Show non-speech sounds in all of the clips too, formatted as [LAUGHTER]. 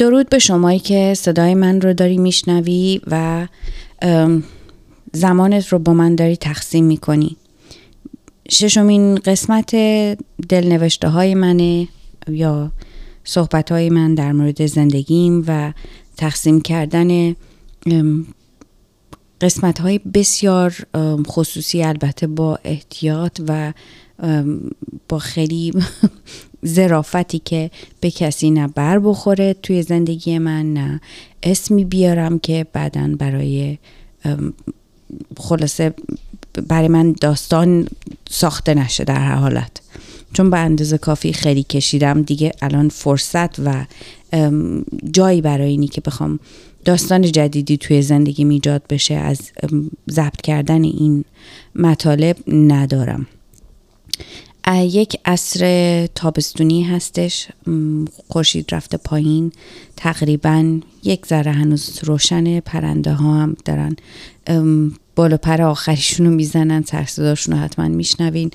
درود به شمایی که صدای من رو داری میشنوی و زمانت رو با من داری تقسیم می‌کنی. ششمین قسمت دلنوشته های منه یا صحبت های من در مورد زندگیم و تقسیم کردن قسمت های بسیار خصوصی البته با احتیاط و با خیلی زرافتی که به کسی نه بر بخوره توی زندگی من نه اسمی بیارم که بعدا برای خلاصه برای من داستان ساخته نشه در هر حالت. چون به اندازه کافی خیلی کشیدم دیگه الان فرصت و جایی برای اینی که بخوام داستان جدیدی توی زندگی ایجاد بشه از ضبط کردن این مطالب ندارم. یک عصر تابستونی هستش. خورشید رفته پایین. تقریبا یک ذره هنوز روشن پرنده ها هم دارن بالا پر آخریشون رو می‌زنن. سرصداشون رو حتما میشنوین.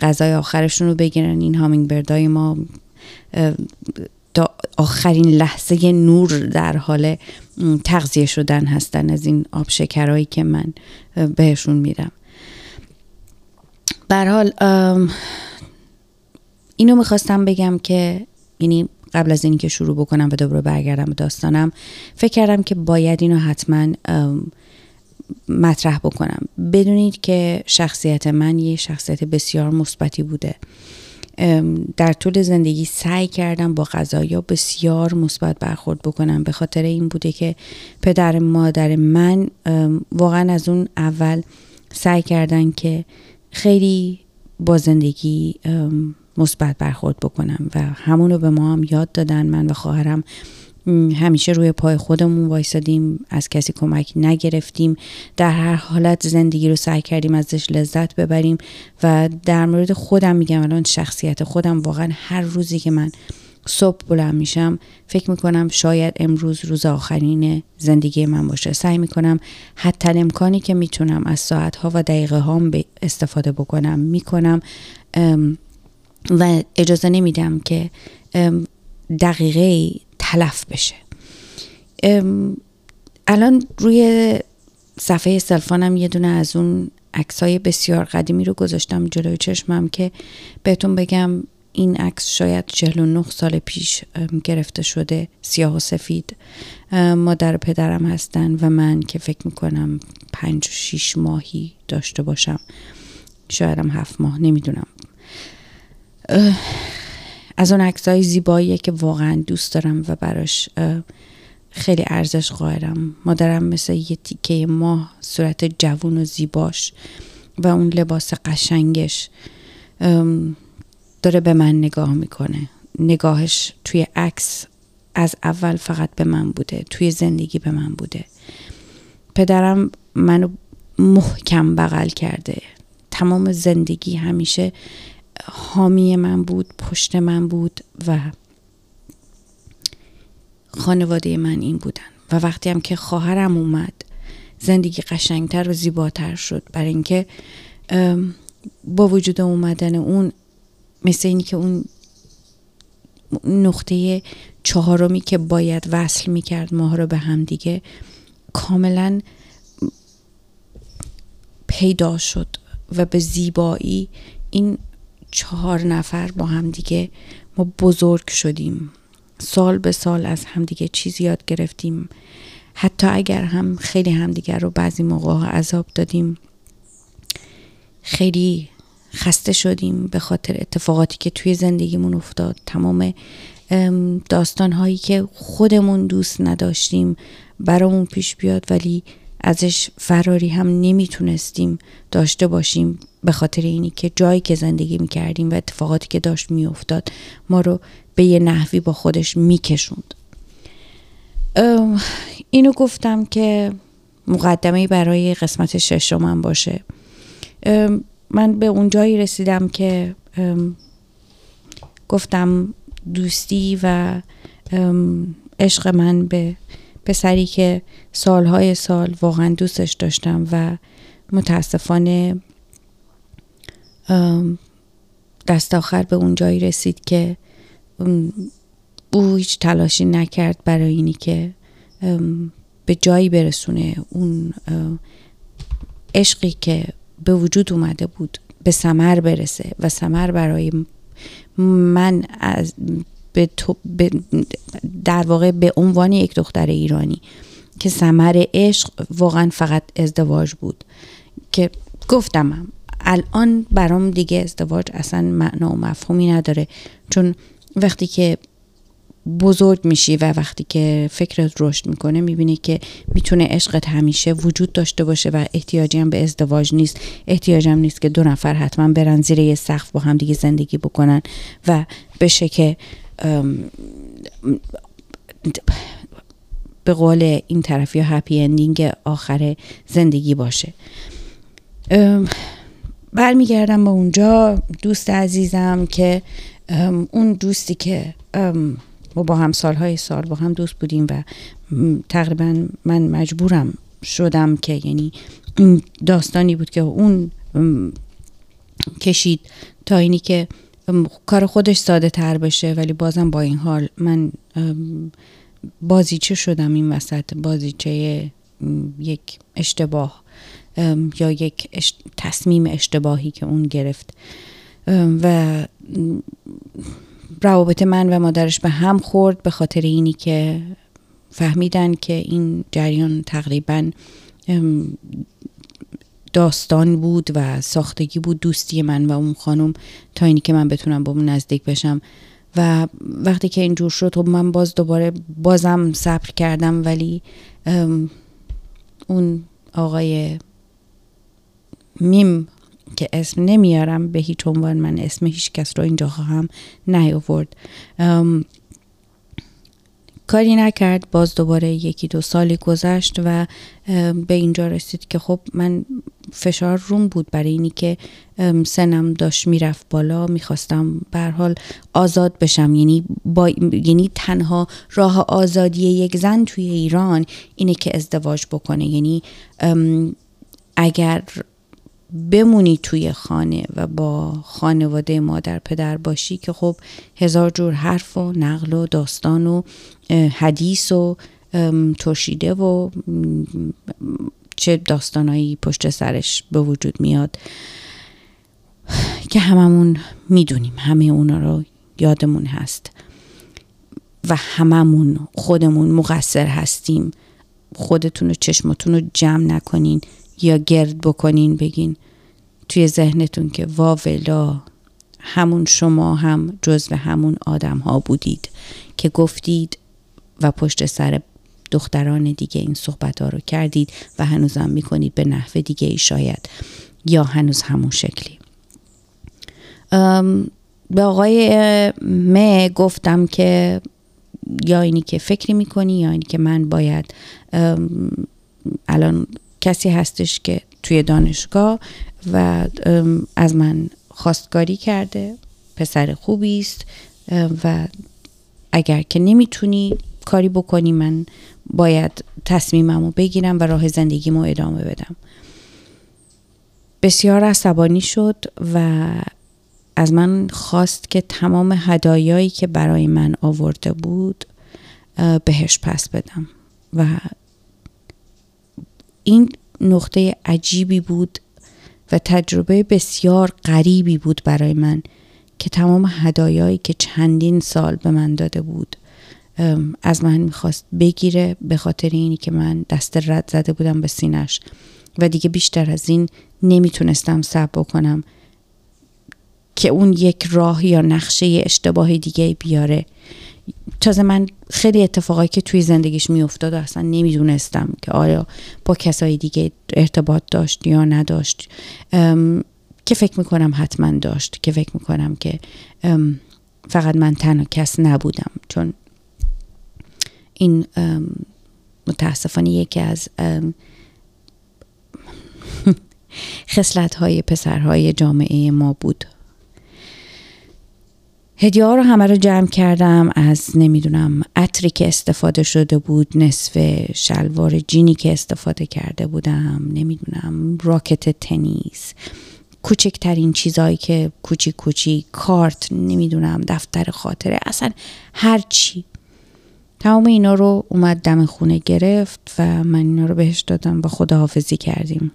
غذای آخرشون رو بگیرن. این هامینگ بردای ما تا آخرین لحظه نور در حال تغذیه شدن هستن از این آب شکرهایی که من بهشون میدم. بر حال اینو می‌خواستم بگم که یعنی قبل از اینکه شروع بکنم و دوباره برگردم به داستانم فکر کردم که باید اینو حتما مطرح بکنم. بدونید که شخصیت من یه شخصیت بسیار مثبتی بوده. در طول زندگی سعی کردم با غذایا بسیار مثبت برخورد بکنم. به خاطر این بوده که پدر مادر من واقعا از اون اول سعی کردن که خیلی با زندگی مثبت برخورد بکنم و همونو به ما هم یاد دادن من و خواهرم. همیشه روی پای خودمون وایسادیم از کسی کمک نگرفتیم. در هر حالت زندگی رو سعی کردیم ازش لذت ببریم و در مورد خودم میگم الان شخصیت خودم واقعا هر روزی که من صبح بلند میشم. فکر می‌کنم شاید امروز روز آخرین زندگی من باشه. سعی می‌کنم حتی امکانی که می‌تونم از ساعتها و دقیقه ها استفاده بکنم می‌کنم. و اجازه نمیدم که دقیقه تلف بشه. الان روی صفحه سلفانم یه دونه از اون عکسای بسیار قدیمی رو گذاشتم جلوی چشمم که بهتون بگم این عکس شاید 49 سال پیش گرفته شده سیاه و سفید. مادر پدرم هستن و من که فکر می‌کنم پنج و شیش ماهی داشته باشم. شایدم هفت ماه نمی‌دونم. از اون عکسای زیباییه که واقعا دوست دارم و براش خیلی ارزش قائلم. مادرم مثل یه تیکه ماه صورت جوون و زیباش و اون لباس قشنگش. داره به من نگاه می‌کنه. نگاهش توی عکس از اول فقط به من بوده توی زندگی به من بوده. پدرم منو محکم بغل کرده. تمام زندگی همیشه حامی من بود پشت من بود و خانواده من این بودن. و وقتی هم که خواهرم اومد زندگی قشنگتر و زیباتر شد. برای اینکه با وجود اومدن اون مثل اینی که اون نقطه چهارمی که باید وصل می‌کرد ماها رو به هم دیگه کاملا پیدا شد و به زیبایی این چهار نفر با هم دیگه ما بزرگ شدیم. سال به سال از همدیگه چیزی یاد گرفتیم. حتی اگر هم خیلی همدیگر رو بعضی موقع عذاب دادیم خیلی خسته شدیم به خاطر اتفاقاتی که توی زندگیمون افتاد. تمام داستان هایی که خودمون دوست نداشتیم برامون پیش بیاد ولی ازش فراری هم نمی‌تونستیم داشته باشیم به خاطر اینی که جایی که زندگی می‌کردیم و اتفاقاتی که داشت میافتاد ما رو به یه نحوی با خودش میکشوند. اینو گفتم که مقدمه برای قسمت ششم باشه. من به اون جایی رسیدم که گفتم دوستی و عشق من به پسری که سالهای سال واقعا دوستش داشتم و متاسفانه دست آخر به اون جایی رسید که او هیچ تلاشی نکرد برای اینی که به جایی برسونه اون عشقی که به وجود اومده بود به سمر برسه و سمر برای من از به, در واقع به عنوان یک دختر ایرانی که سمر عشق واقعا فقط ازدواج بود که گفتم الان برام دیگه ازدواج اصلا معنا و مفهومی نداره. چون وقتی که بزرگ میشی و وقتی که فکرت رشد می‌کنه می‌بینی که می‌تونه عشقت همیشه وجود داشته باشه و احتیاجی هم به ازدواج نیست. احتیاجی هم نیست که دو نفر حتما برن زیر یه سقف با هم دیگه زندگی بکنن و بشه که به قول این طرف یا هپی اندینگ آخر زندگی باشه. برمیگردم به اونجا دوست عزیزم که اون دوستی که ما با هم سالهای سال با هم دوست بودیم و تقریبا من مجبورم شدم که یعنی این داستانی بود که اون کشید تا اینی که کار خودش ساده تر بشه ولی بازم با این حال من بازیچه شدم این وسط بازیچه یک اشتباه یا یک تصمیم اشتباهی که اون گرفت. و روابط من و مادرش به هم خورد به خاطر اینی که فهمیدن که این جریان تقریبا داستان بود و ساختگی بود دوستی من و اون خانم تا اینی که من بتونم با اون نزدیک بشم. و وقتی که اینجور شد خب من باز دوباره بازم صبر کردم ولی اون آقای میم که اسم نمیارم به هیچ عنوان من اسم هیچ کس رو اینجا خواهم نیاورد. کاری نکرد باز دوباره یکی دو سالی گذشت و به اینجا رسید که خب من فشار روم بود برای اینی که سنم داشت می‌رفت بالا می‌خواستم حال آزاد بشم. یعنی با یعنی تنها راه آزادی یک زن توی ایران اینه که ازدواج بکنه. یعنی اگر بمونی توی خانه و با خانواده مادر پدر باشی که خب هزار جور حرف و نقل و داستان و حدیث و ترشیده و چه داستانایی پشت سرش به وجود میاد که هممون می‌دونیم همه اونا رو یادمون هست و هممون خودمون مقصر هستیم. خودتون و چشمتون رو جمع نکنین. یا گرد بکنین بگین توی ذهنتون که واولا همون شما هم جزو همون آدم ها بودید که گفتید و پشت سر دختران دیگه این صحبت ها رو کردید و هنوزم می‌کنید به نحو دیگه ای شاید یا هنوز همون شکلی. به آقای مه گفتم که یا اینی که فکری می‌کنی یا اینی که من باید الان کسی هستش که توی دانشگاه و از من خواستگاری کرده پسر خوبی است و اگر که نمی‌تونی کاری بکنی من باید تصمیمم رو بگیرم و راه زندگیمو ادامه بدم. بسیار عصبانی شد و از من خواست که تمام هدایایی که برای من آورده بود بهش پس بدم و این نقطه عجیبی بود و تجربه بسیار غریبی بود برای من که تمام هدایایی که چندین سال به من داده بود از من می‌خواست بگیره به خاطر اینی که من دست رد زده بودم به سینش و دیگه بیشتر از این نمی‌تونستم صبر بکنم که اون یک راه یا نقشه اشتباه دیگه بیاره. تازه من خیلی اتفاقایی که توی زندگیش میافتاد اصلا نمی‌دونستم که آیا با کسای دیگه ارتباط داشت یا نداشت. که فکر می‌کنم حتما داشت که فکر می‌کنم که فقط من تنها کس نبودم. چون این متاسفانه یکی از [LAUGHS] خسلت های پسرهای جامعه ما بود. هدیه ها رو همه رو جمع کردم از نمی‌دونم عطری که استفاده شده بود نصف شلوار جینی که استفاده کرده بودم نمی‌دونم راکت تنیس کوچکترین چیزهایی که کوچیک کوچیک کارت نمی‌دونم دفتر خاطره اصلا هر چی. تمام اینا رو اومد دم خونه گرفت و من اینا رو بهش دادم و خداحافظی کردیم.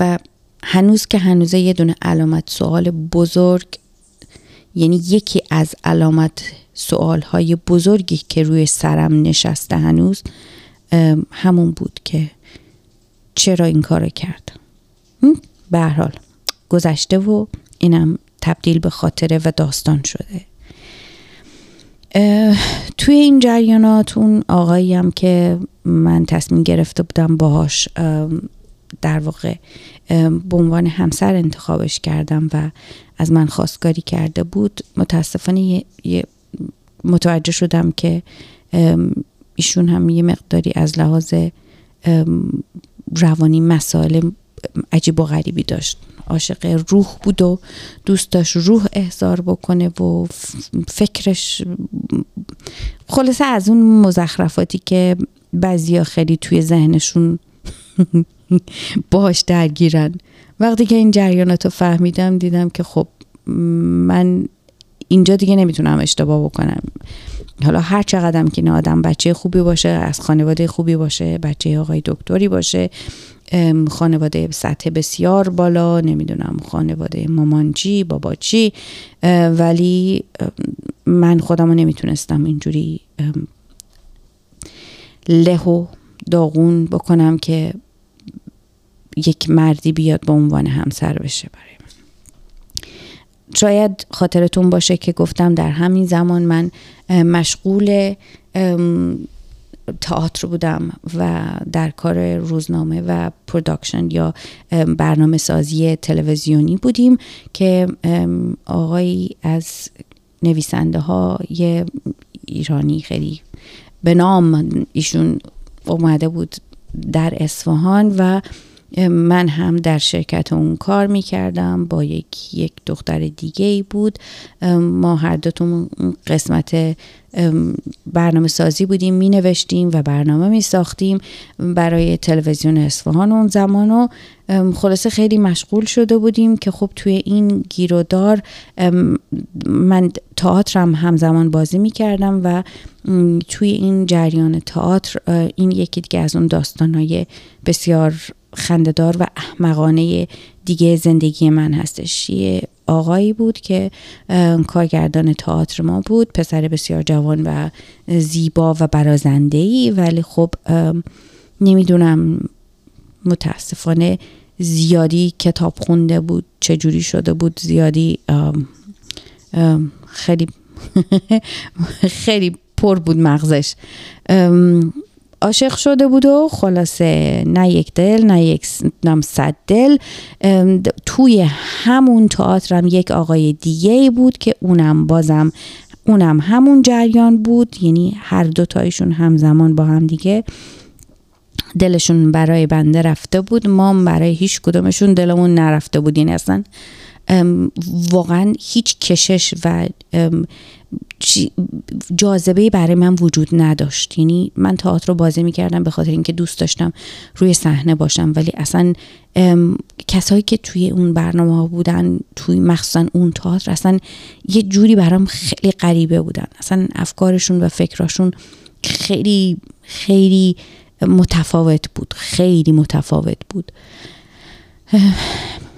و هنوز که هنوزه یه دونه علامت سوال بزرگ یعنی یکی از علامت سوال های بزرگی که روی سرم نشسته هنوز همون بود که چرا این کار کرد. به حال گذشته و اینم تبدیل به خاطره و داستان شده. توی این جریانات اون آقایی هم که من تصمیم گرفته بودم باهاش در واقع به عنوان همسر انتخابش کردم و از من خواستگاری کرده بود متاسفانه یه متوجه شدم که ایشون هم یه مقداری از لحاظ روانی مسائل عجیب و غریبی داشت. عاشق روح بود و دوست داشت روح احضار بکنه و فکرش خلاصه از اون مزخرفاتی که بعضیا خیلی توی ذهنشون باش درگیرن. وقتی که این جریانات رو فهمیدم دیدم که خب من اینجا دیگه نمی‌تونم اشتباه بکنم. حالا هر چقدرم که این آدم بچه خوبی باشه از خانواده خوبی باشه بچه آقای دکتری باشه خانواده سطح بسیار بالا نمی‌دونم خانواده مامانچی باباچی ولی من خودم رو نمی‌تونستم اینجوری له و داغون بکنم که یک مردی بیاد به عنوان همسر بشه برای من. شاید خاطرتون باشه که گفتم در همین زمان من مشغول تئاتر بودم و در کار روزنامه و پروداکشن یا برنامه سازی تلویزیونی بودیم که آقایی از نویسنده های ایرانی خیلی به نام ایشون اومده بود در اصفهان و من هم در شرکت اون کار می کردم با یک, یک دختر دیگه ای بود ما هر دوتون قسمت برنامه سازی بودیم می نوشتیم و برنامه می ساختیم برای تلویزیون اصفهان اون زمان و خلاصه خیلی مشغول شده بودیم که خب توی این گیرودار من تئاترم همزمان بازی می کردم و توی این جریان تئاتر این یکی دیگه از اون داستانهای بسیار خنددار و احمقانه دیگه زندگی من هستش. یه آقایی بود که کارگردان تئاتر ما بود پسر بسیار جوان و زیبا و برازنده ای ولی خب نمی‌دونم متاسفانه زیادی کتاب خونده بود چجوری شده بود زیادی خیلی [LAUGHS] خیلی پر بود مغزش. عاشق شده بود و خلاصه نه یک دل نه یک صد دل. توی همون تئاترم یک آقای دیگه بود که اونم بازم اونم همون جریان بود. یعنی هر دوتایشون همزمان با هم دیگه دلشون برای بنده رفته بود. ما برای هیچ کدومشون دلمون نرفته بود. یعنی اصلا واقعا هیچ کشش و جاذبه برای من وجود نداشت. یعنی من تئاتر رو بازی می‌کردم به خاطر اینکه دوست داشتم روی صحنه باشم. ولی اصلا کسایی که توی اون برنامه ها بودن توی مخصوصا اون تئاتر اصلا یه جوری برام خیلی غریبه بودن. اصلا افکارشون و فکراشون خیلی خیلی متفاوت بود. خیلی متفاوت بود.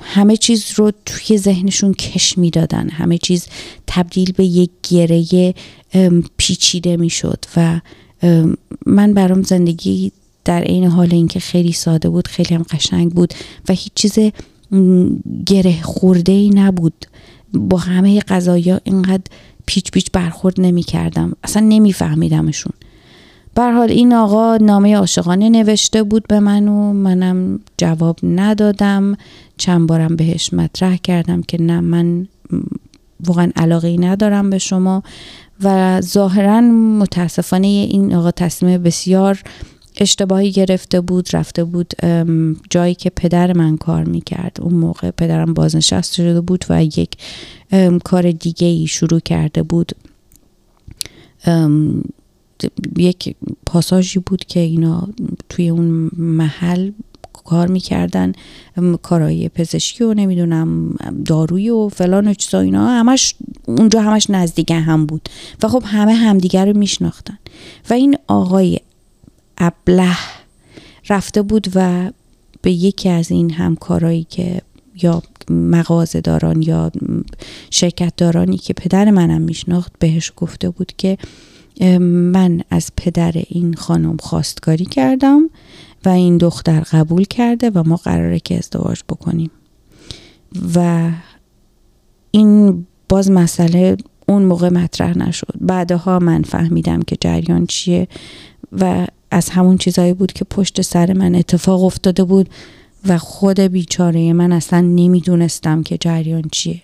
همه چیز رو توی ذهنشون کش می‌دادن. همه چیز تبدیل به یک گره پیچیده می‌شد و من برام زندگی در عین حال اینکه خیلی ساده بود خیلی هم قشنگ بود و هیچ چیز گره خورده ای نبود. با همه قضایا اینقدر پیچ پیچ برخورد نمی کردم اصلا نمیفهمیدمشون. بر حال این آقا نامه عاشقانه نوشته بود به من و منم جواب ندادم. چند بارم بهش مطرح کردم که نه من واقعا علاقه ای ندارم به شما و ظاهرا متاسفانه این آقا تصمیم بسیار اشتباهی گرفته بود رفته بود جایی که پدر من کار می‌کرد. اون موقع پدرم بازنشست شده بود و یک کار دیگه ای شروع کرده بود. یک پاساژی بود که اینا توی اون محل کار می‌کردن کارهای پزشکی و نمی‌دونم دارویی و فلان و چیزا اینا. همش اونجا همش نزدیک هم بود و خب همه همدیگر رو میشناختن. و این آقای ابله رفته بود و به یکی از این همکارایی که یا مغازه داران یا شرکت دارانی که پدر منم میشناخت بهش گفته بود که من از پدر این خانم خواستگاری کردم و این دختر قبول کرده و ما قراره که ازدواج بکنیم. و این باز مسئله اون موقع مطرح نشد. بعدها من فهمیدم که جریان چیه و از همون چیزایی بود که پشت سر من اتفاق افتاده بود و خود بیچاره من اصلا نمی‌دونستم که جریان چیه.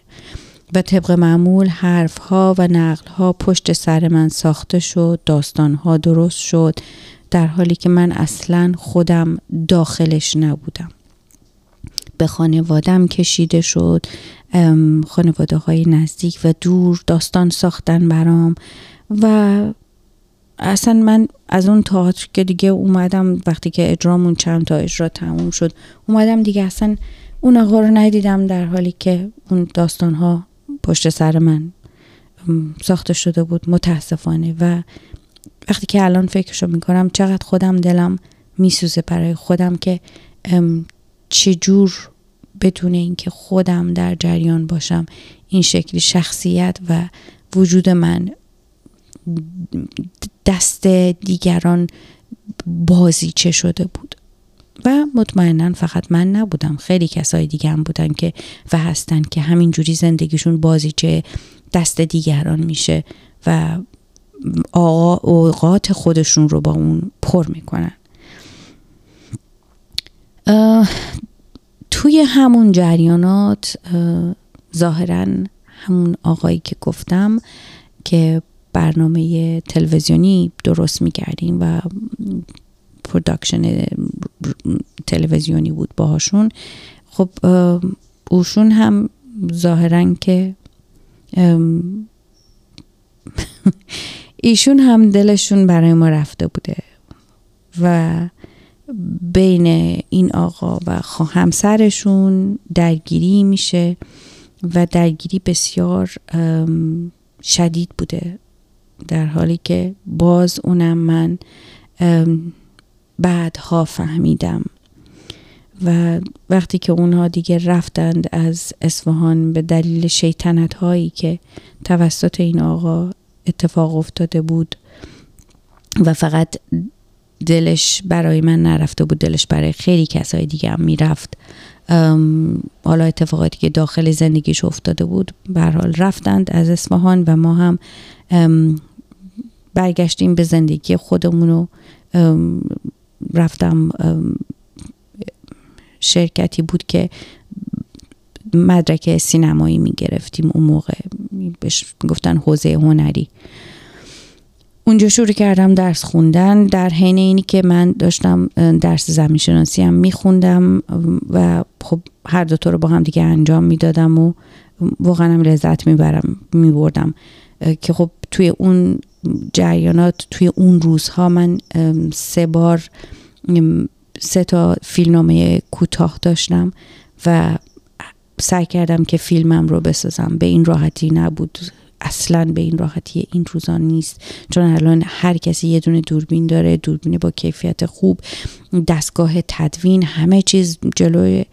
و طبق معمول حرف ها و نقل ها پشت سر من ساخته شد داستان ها درست شد در حالی که من اصلا خودم داخلش نبودم. به خانوادم کشیده شد خانواده های نزدیک و دور داستان ساختن برام و اصلا من از اون تئاتر که دیگه اومدم وقتی که اجرامون چند تا اجرا تموم شد اومدم دیگه اصلا اون آقا رو ندیدم در حالی که اون داستان ها پشت سر من ساخته شده بود متاسفانه و وقتی که الان فکرشو می‌کنم چقدر خودم دلم میسوزه برای خودم که چجور بدون اینکه خودم در جریان باشم این شکلی شخصیت و وجود من دست دیگران بازی چه شده بود. و مطمئنا فقط من نبودم. خیلی کسای دیگه هم بودن که و هستن که همینجوری زندگیشون بازیچه دست دیگران میشه و اوقات خودشون رو با اون پر می‌کنن. توی همون جریانات ظاهرا همون آقایی که گفتم که برنامه تلویزیونی درست می‌کردیم و پروداکشن تلویزیونی بود باهاشون. خب اوشون هم ظاهرا که [LAUGHS] ایشون هم دلشون برای ما رفته بوده و بین این آقا و همسرشون درگیری میشه و درگیری بسیار شدید بوده در حالی که باز اونم من بعدها فهمیدم. و وقتی که اونها دیگه رفتند از اصفهان به دلیل شیطنت هایی که توسط این آقا اتفاق افتاده بود و فقط دلش برای من نرفته بود دلش برای خیلی کسای دیگه هم می‌رفت حالا اتفاقاتی که داخل زندگیش افتاده بود حال رفتند از اصفهان و ما هم برگشتیم به زندگی خودمون رفتم شرکتی بود که مدرک سینمایی می گرفتیم اون موقع. بهش گفتن حوزه هنری. اونجا شروع کردم درس خوندن در حین اینی که من داشتم درس زمین شناسی هم میخوندم و خب هر دوتا رو با هم دیگه انجام می‌دادم و واقعا هم لذت می‌برم میبردم. که خب توی اون جریانات توی اون روزها من سه بار سه تا فیلمنامه کوتاه داشتم و سعی کردم که فیلمم رو بسازم. به این راحتی نبود. اصلا به این راحتی این روزان نیست. چون الان هر کسی یه دونه دوربین داره دوربین با کیفیت خوب دستگاه تدوین همه چیز جلوی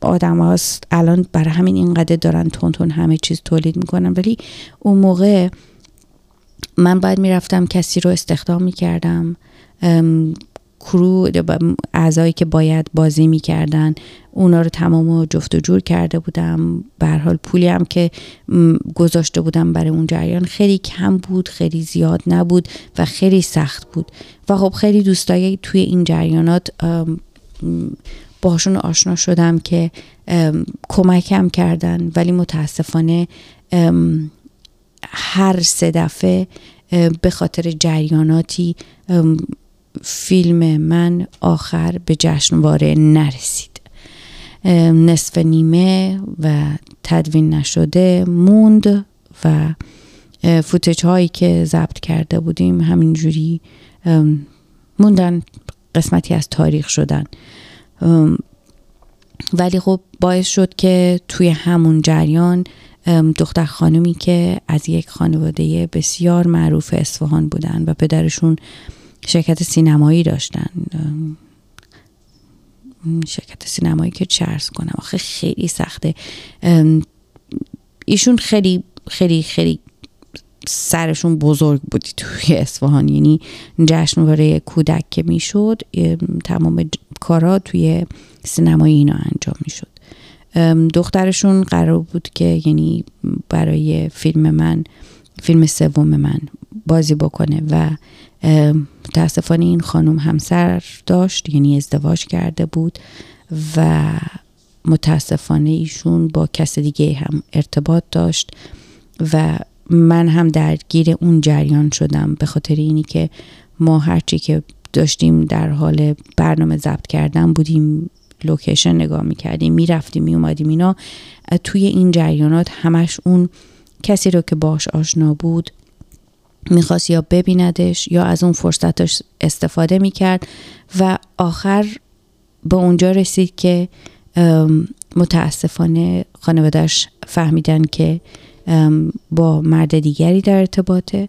آدم هاست. الان برای همین اینقدر دارن تون تون همه چیز تولید می‌کنن. ولی اون موقع من باید می‌رفتم کسی رو استخدام می‌کردم. کرو اعضایی که باید بازی می‌کردن اونا رو تمام جفت و جور کرده بودم. به حال پولی هم که گذاشته بودم برای اون جریان خیلی کم بود خیلی زیاد نبود و خیلی سخت بود. و خب خیلی دوستایی توی این جریانات باشون آشنا شدم که کمکم کردن. ولی متاسفانه هر سه دفعه به خاطر جریاناتی فیلم من آخر به جشنواره نرسید. نصف نیمه و تدوین نشده موند و فوتج هایی که ضبط کرده بودیم همینجوری موندن قسمتی از تاریخ شدن. ولی خب باعث شد که توی همون جریان دختر خانمی که از یک خانواده بسیار معروف اصفهان بودن و پدرشون شرکت سینمایی داشتن. شرکت سینمایی که چرس کنم آخه خیلی سخته. ایشون خیلی خیلی خیلی سرشون بزرگ بودی توی اصفهان. یعنی جشنواره کودک که می‌شد تمام کارا توی سینمایی اینا انجام می‌شد. دخترشون قرار بود که یعنی برای فیلم من فیلم سوم من بازی بکنه و متاسفانه این خانم همسر داشت یعنی ازدواج کرده بود و متاسفانه ایشون با کس دیگه هم ارتباط داشت و من هم درگیر اون جریان شدم به خاطر اینی که ما هرچی که داشتیم در حال برنامه ضبط کردن بودیم لوکیشن نگاه می‌کردیم می‌رفتیم میومدیم اینا. توی این جریانات همش اون کسی رو که باش آشنا بود می‌خواست یا ببیندش یا از اون فرصتش استفاده می‌کرد و آخر به اونجا رسید که متاسفانه خانوادهش فهمیدن که با مرد دیگری در ارتباطه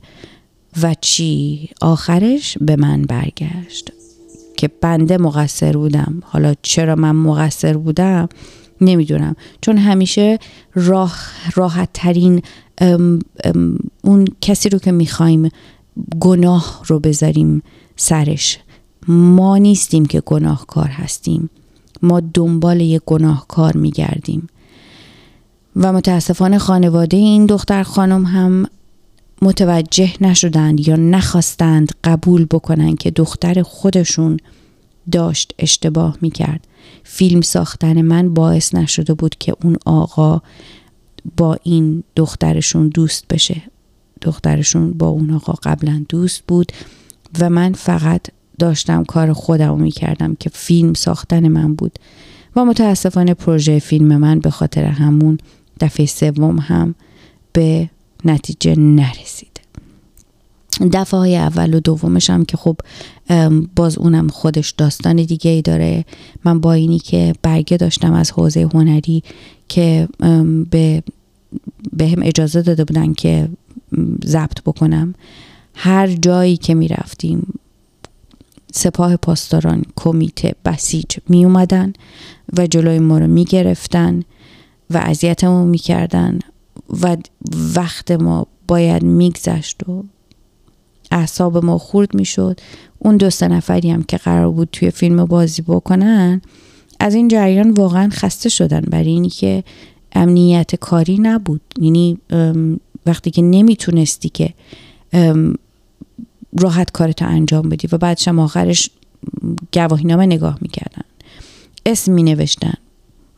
و چی؟ آخرش به من برگشت. که بنده مقصر بودم. حالا چرا من مقصر بودم؟ نمی‌دونم. چون همیشه راه راحت ترین اون کسی رو که می‌خوایم گناه رو بذاریم سرش. ما نیستیم که گناهکار هستیم. ما دنبال یک گناهکار میگردیم. و متاسفانه خانواده این دختر خانم هم متوجه نشدند یا نخواستند قبول بکنند که دختر خودشون داشت اشتباه می‌کرد. فیلم ساختن من باعث نشده بود که اون آقا با این دخترشون دوست بشه. دخترشون با اون آقا قبلا دوست بود و من فقط داشتم کار خودم می‌کردم که فیلم ساختن من بود. و متاسفانه پروژه فیلم من به خاطر همون دفعه سوم هم به نتیجه نرسید. دفعه های اول و دومش هم که خب باز اونم خودش داستان دیگه ای داره. من با اینی که برگه داشتم از حوزه هنری که به, به هم اجازه داده بودن که ضبط بکنم. هر جایی که می رفتیم سپاه پاسداران کمیته بسیج می اومدن و جلوی ما رو می گرفتن و اذیتمون می کردن و وقت ما باید میگذشت و اعصاب ما خورد می‌شد. اون دو سه نفری هم که قرار بود توی فیلم بازی بکنن از این جریان واقعا خسته شدن برای اینی که امنیت کاری نبود. یعنی وقتی که نمی‌تونستی که راحت کارتو انجام بدی و بعدش هم آخرش گواهینامه نگاه می‌کردن. اسم می نوشتن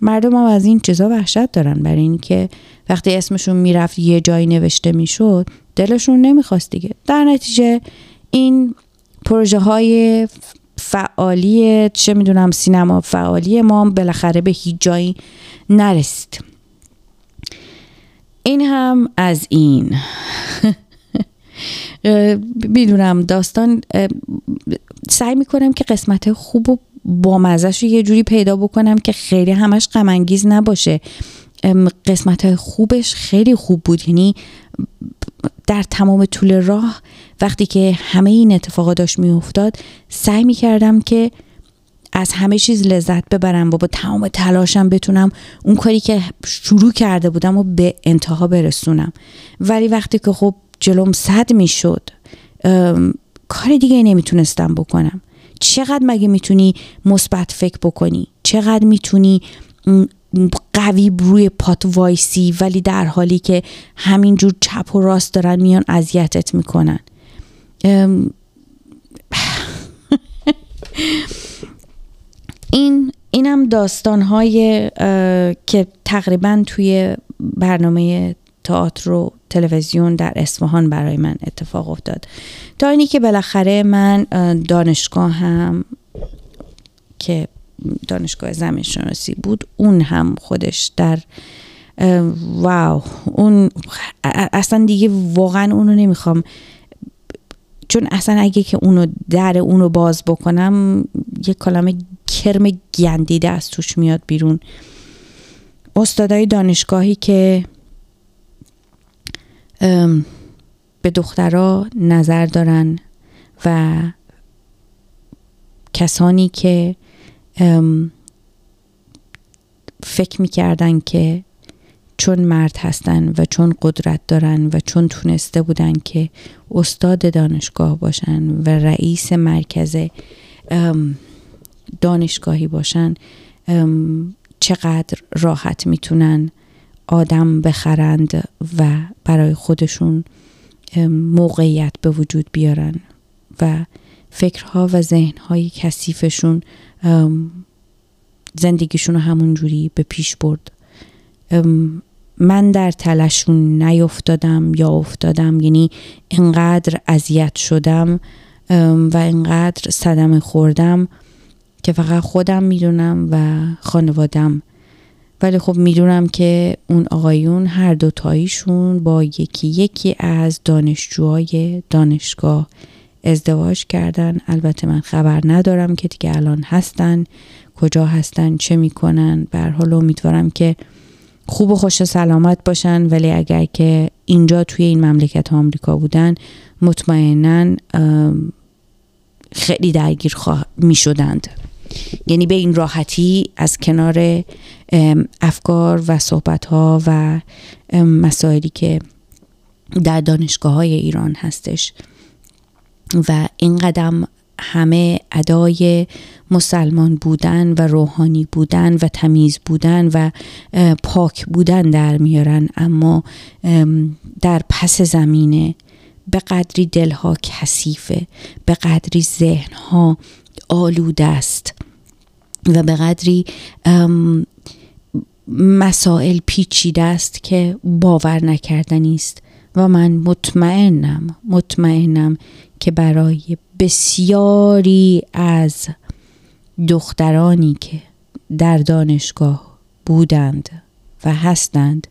مردم هم از این چیزا وحشت دارن برای اینکه وقتی اسمشون می‌رفت یه جایی نوشته می‌شد دلشون نمی‌خواست دیگه. در نتیجه این پروژه های فعالی چه می‌دونم سینما فعالی ما بالاخره به هیچ جایی نرسید. این هم از این. [LAUGHS] می‌دونم داستان سعی می‌کنم که قسمت خوب و با مزش رو یه جوری پیدا بکنم که خیلی همش غمانگیز نباشه. قسمت خوبش خیلی خوب بود. یعنی در تمام طول راه وقتی که همه این اتفاقا داشت میافتاد سعی می‌کردم که از همه چیز لذت ببرم و با تمام تلاشم بتونم اون کاری که شروع کرده بودم و به انتها برسونم. ولی وقتی که خب جلوم صد می‌شد کار دیگه نمی‌تونستم بکنم. چقدر مگه می‌تونی مثبت فکر بکنی؟ چقدر می‌تونی قوی روی پات وایسی ولی در حالی که همینجور چپ و راست دارن میان اذیتت می‌کنن؟ [LAUGHS] این اینم داستان های که تقریبا توی برنامه تئاتر و تلویزیون در اصفهان برای من اتفاق افتاد. تا اینی که بالاخره من دانشگاه هم که دانشگاه زمین شناسی بود اون هم خودش در واو اون اصلا دیگه واقعا اونو نمی‌خوام. چون اصلا اگه که اونو در اونو باز بکنم یه کلمه کرم گندیده از توش میاد بیرون. استادای دانشگاهی که به دخترها نظر دارن و کسانی که فکر می‌کردن که چون مرد هستن و چون قدرت دارن و چون تونسته بودن که استاد دانشگاه باشن و رئیس مرکز دانشگاهی باشن چقدر راحت می‌تونن آدم بخرند و برای خودشون موقعیت به وجود بیارن و فکرها و ذهنهای کثیفشون زندگیشون رو همون جوری به پیش برد. من در تلشون نیفتادم یا افتادم یعنی انقدر اذیت شدم و انقدر صدمه خوردم که فقط خودم می‌دونم و خانوادم ولی خب می‌دونم که اون آقایون هر دو تاییشون با یکی یکی از دانشجوهای دانشگاه ازدواج کردن. البته من خبر ندارم که دیگه الان هستن کجا هستن چه می‌کنن. بر حال امیدوارم که خوب و خوش سلامت باشن. ولی اگر که اینجا توی این مملکت آمریکا بودن مطمئنا خیلی درگیر می شدند یعنی به این راحتی از کنار افکار و صحبت ها و مسائلی که در دانشگاه های ایران هستش. و این قدم همه ادای مسلمان بودن و روحانی بودن و تمیز بودن و پاک بودن در میارن. اما در پس زمینه به قدری دلها کثیفه به قدری ذهنها آلوده است. و به قدری مسائل پیچیده است که باور نکردنی است و من مطمئنم مطمئنم که برای بسیاری از دخترانی که در دانشگاه بودند و هستند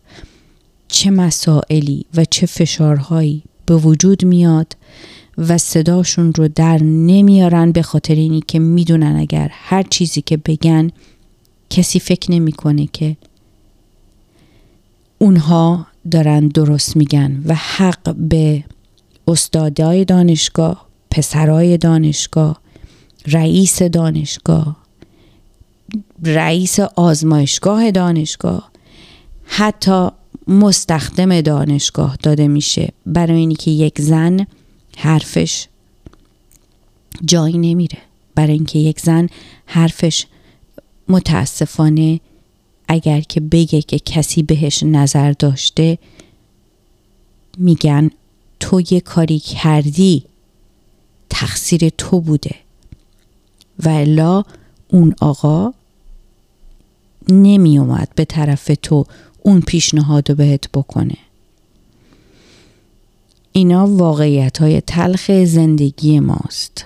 چه مسائلی و چه فشارهایی به وجود میاد و صداشون رو در نمیارن به خاطر اینی که می‌دونن اگر هر چیزی که بگن کسی فکر نمی‌کنه که اونها دارن درست میگن و حق به استادای دانشگاه پسرای دانشگاه رئیس دانشگاه رئیس آزمایشگاه دانشگاه حتی مستخدم دانشگاه داده میشه. برای اینی که یک زن حرفش جایی نمیره. برای اینکه یک زن حرفش متاسفانه اگر که بگه که کسی بهش نظر داشته میگن تو یه کاری کردی تقصیر تو بوده. و الا اون آقا نمی اومد به طرف تو اون پیشنهاد رو بهت بکنه. اینا واقعیت های تلخ زندگی ماست.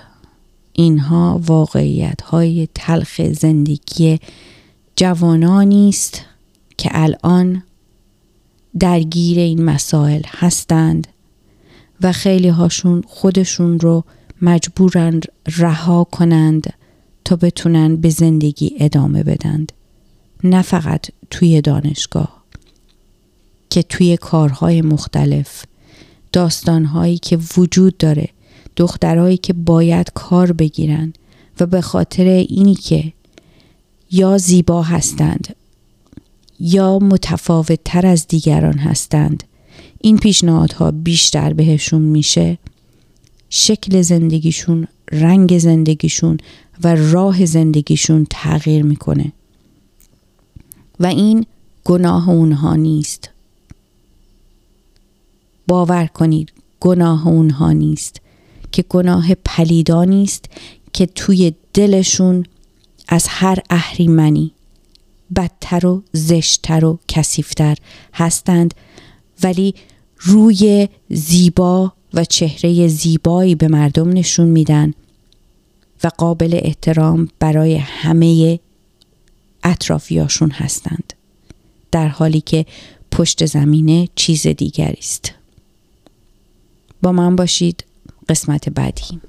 اینها واقعیت های تلخ زندگی جوانانی است که الان درگیر این مسائل هستند و خیلی هاشون خودشون رو مجبورن رها کنند تا بتونن به زندگی ادامه بدند. نه فقط توی دانشگاه که توی کارهای مختلف داستانهایی که وجود داره دخترهایی که باید کار بگیرن و به خاطر اینی که یا زیبا هستند یا متفاوت تر از دیگران هستند این پیشنهادها بیشتر بهشون میشه. شکل زندگیشون رنگ زندگیشون و راه زندگیشون تغییر می‌کنه. و این گناه اونها نیست. باور کنید گناه اونها نیست. که گناه پلیدانی است که توی دلشون از هر اهریمنی بدتر و زشتتر و کسیفتر هستند. ولی روی زیبا و چهره زیبایی به مردم نشون میدن و قابل احترام برای همه اطرافیاشون هستند در حالی که پشت زمینه چیز دیگری است. با من باشید. قسمت بعدی.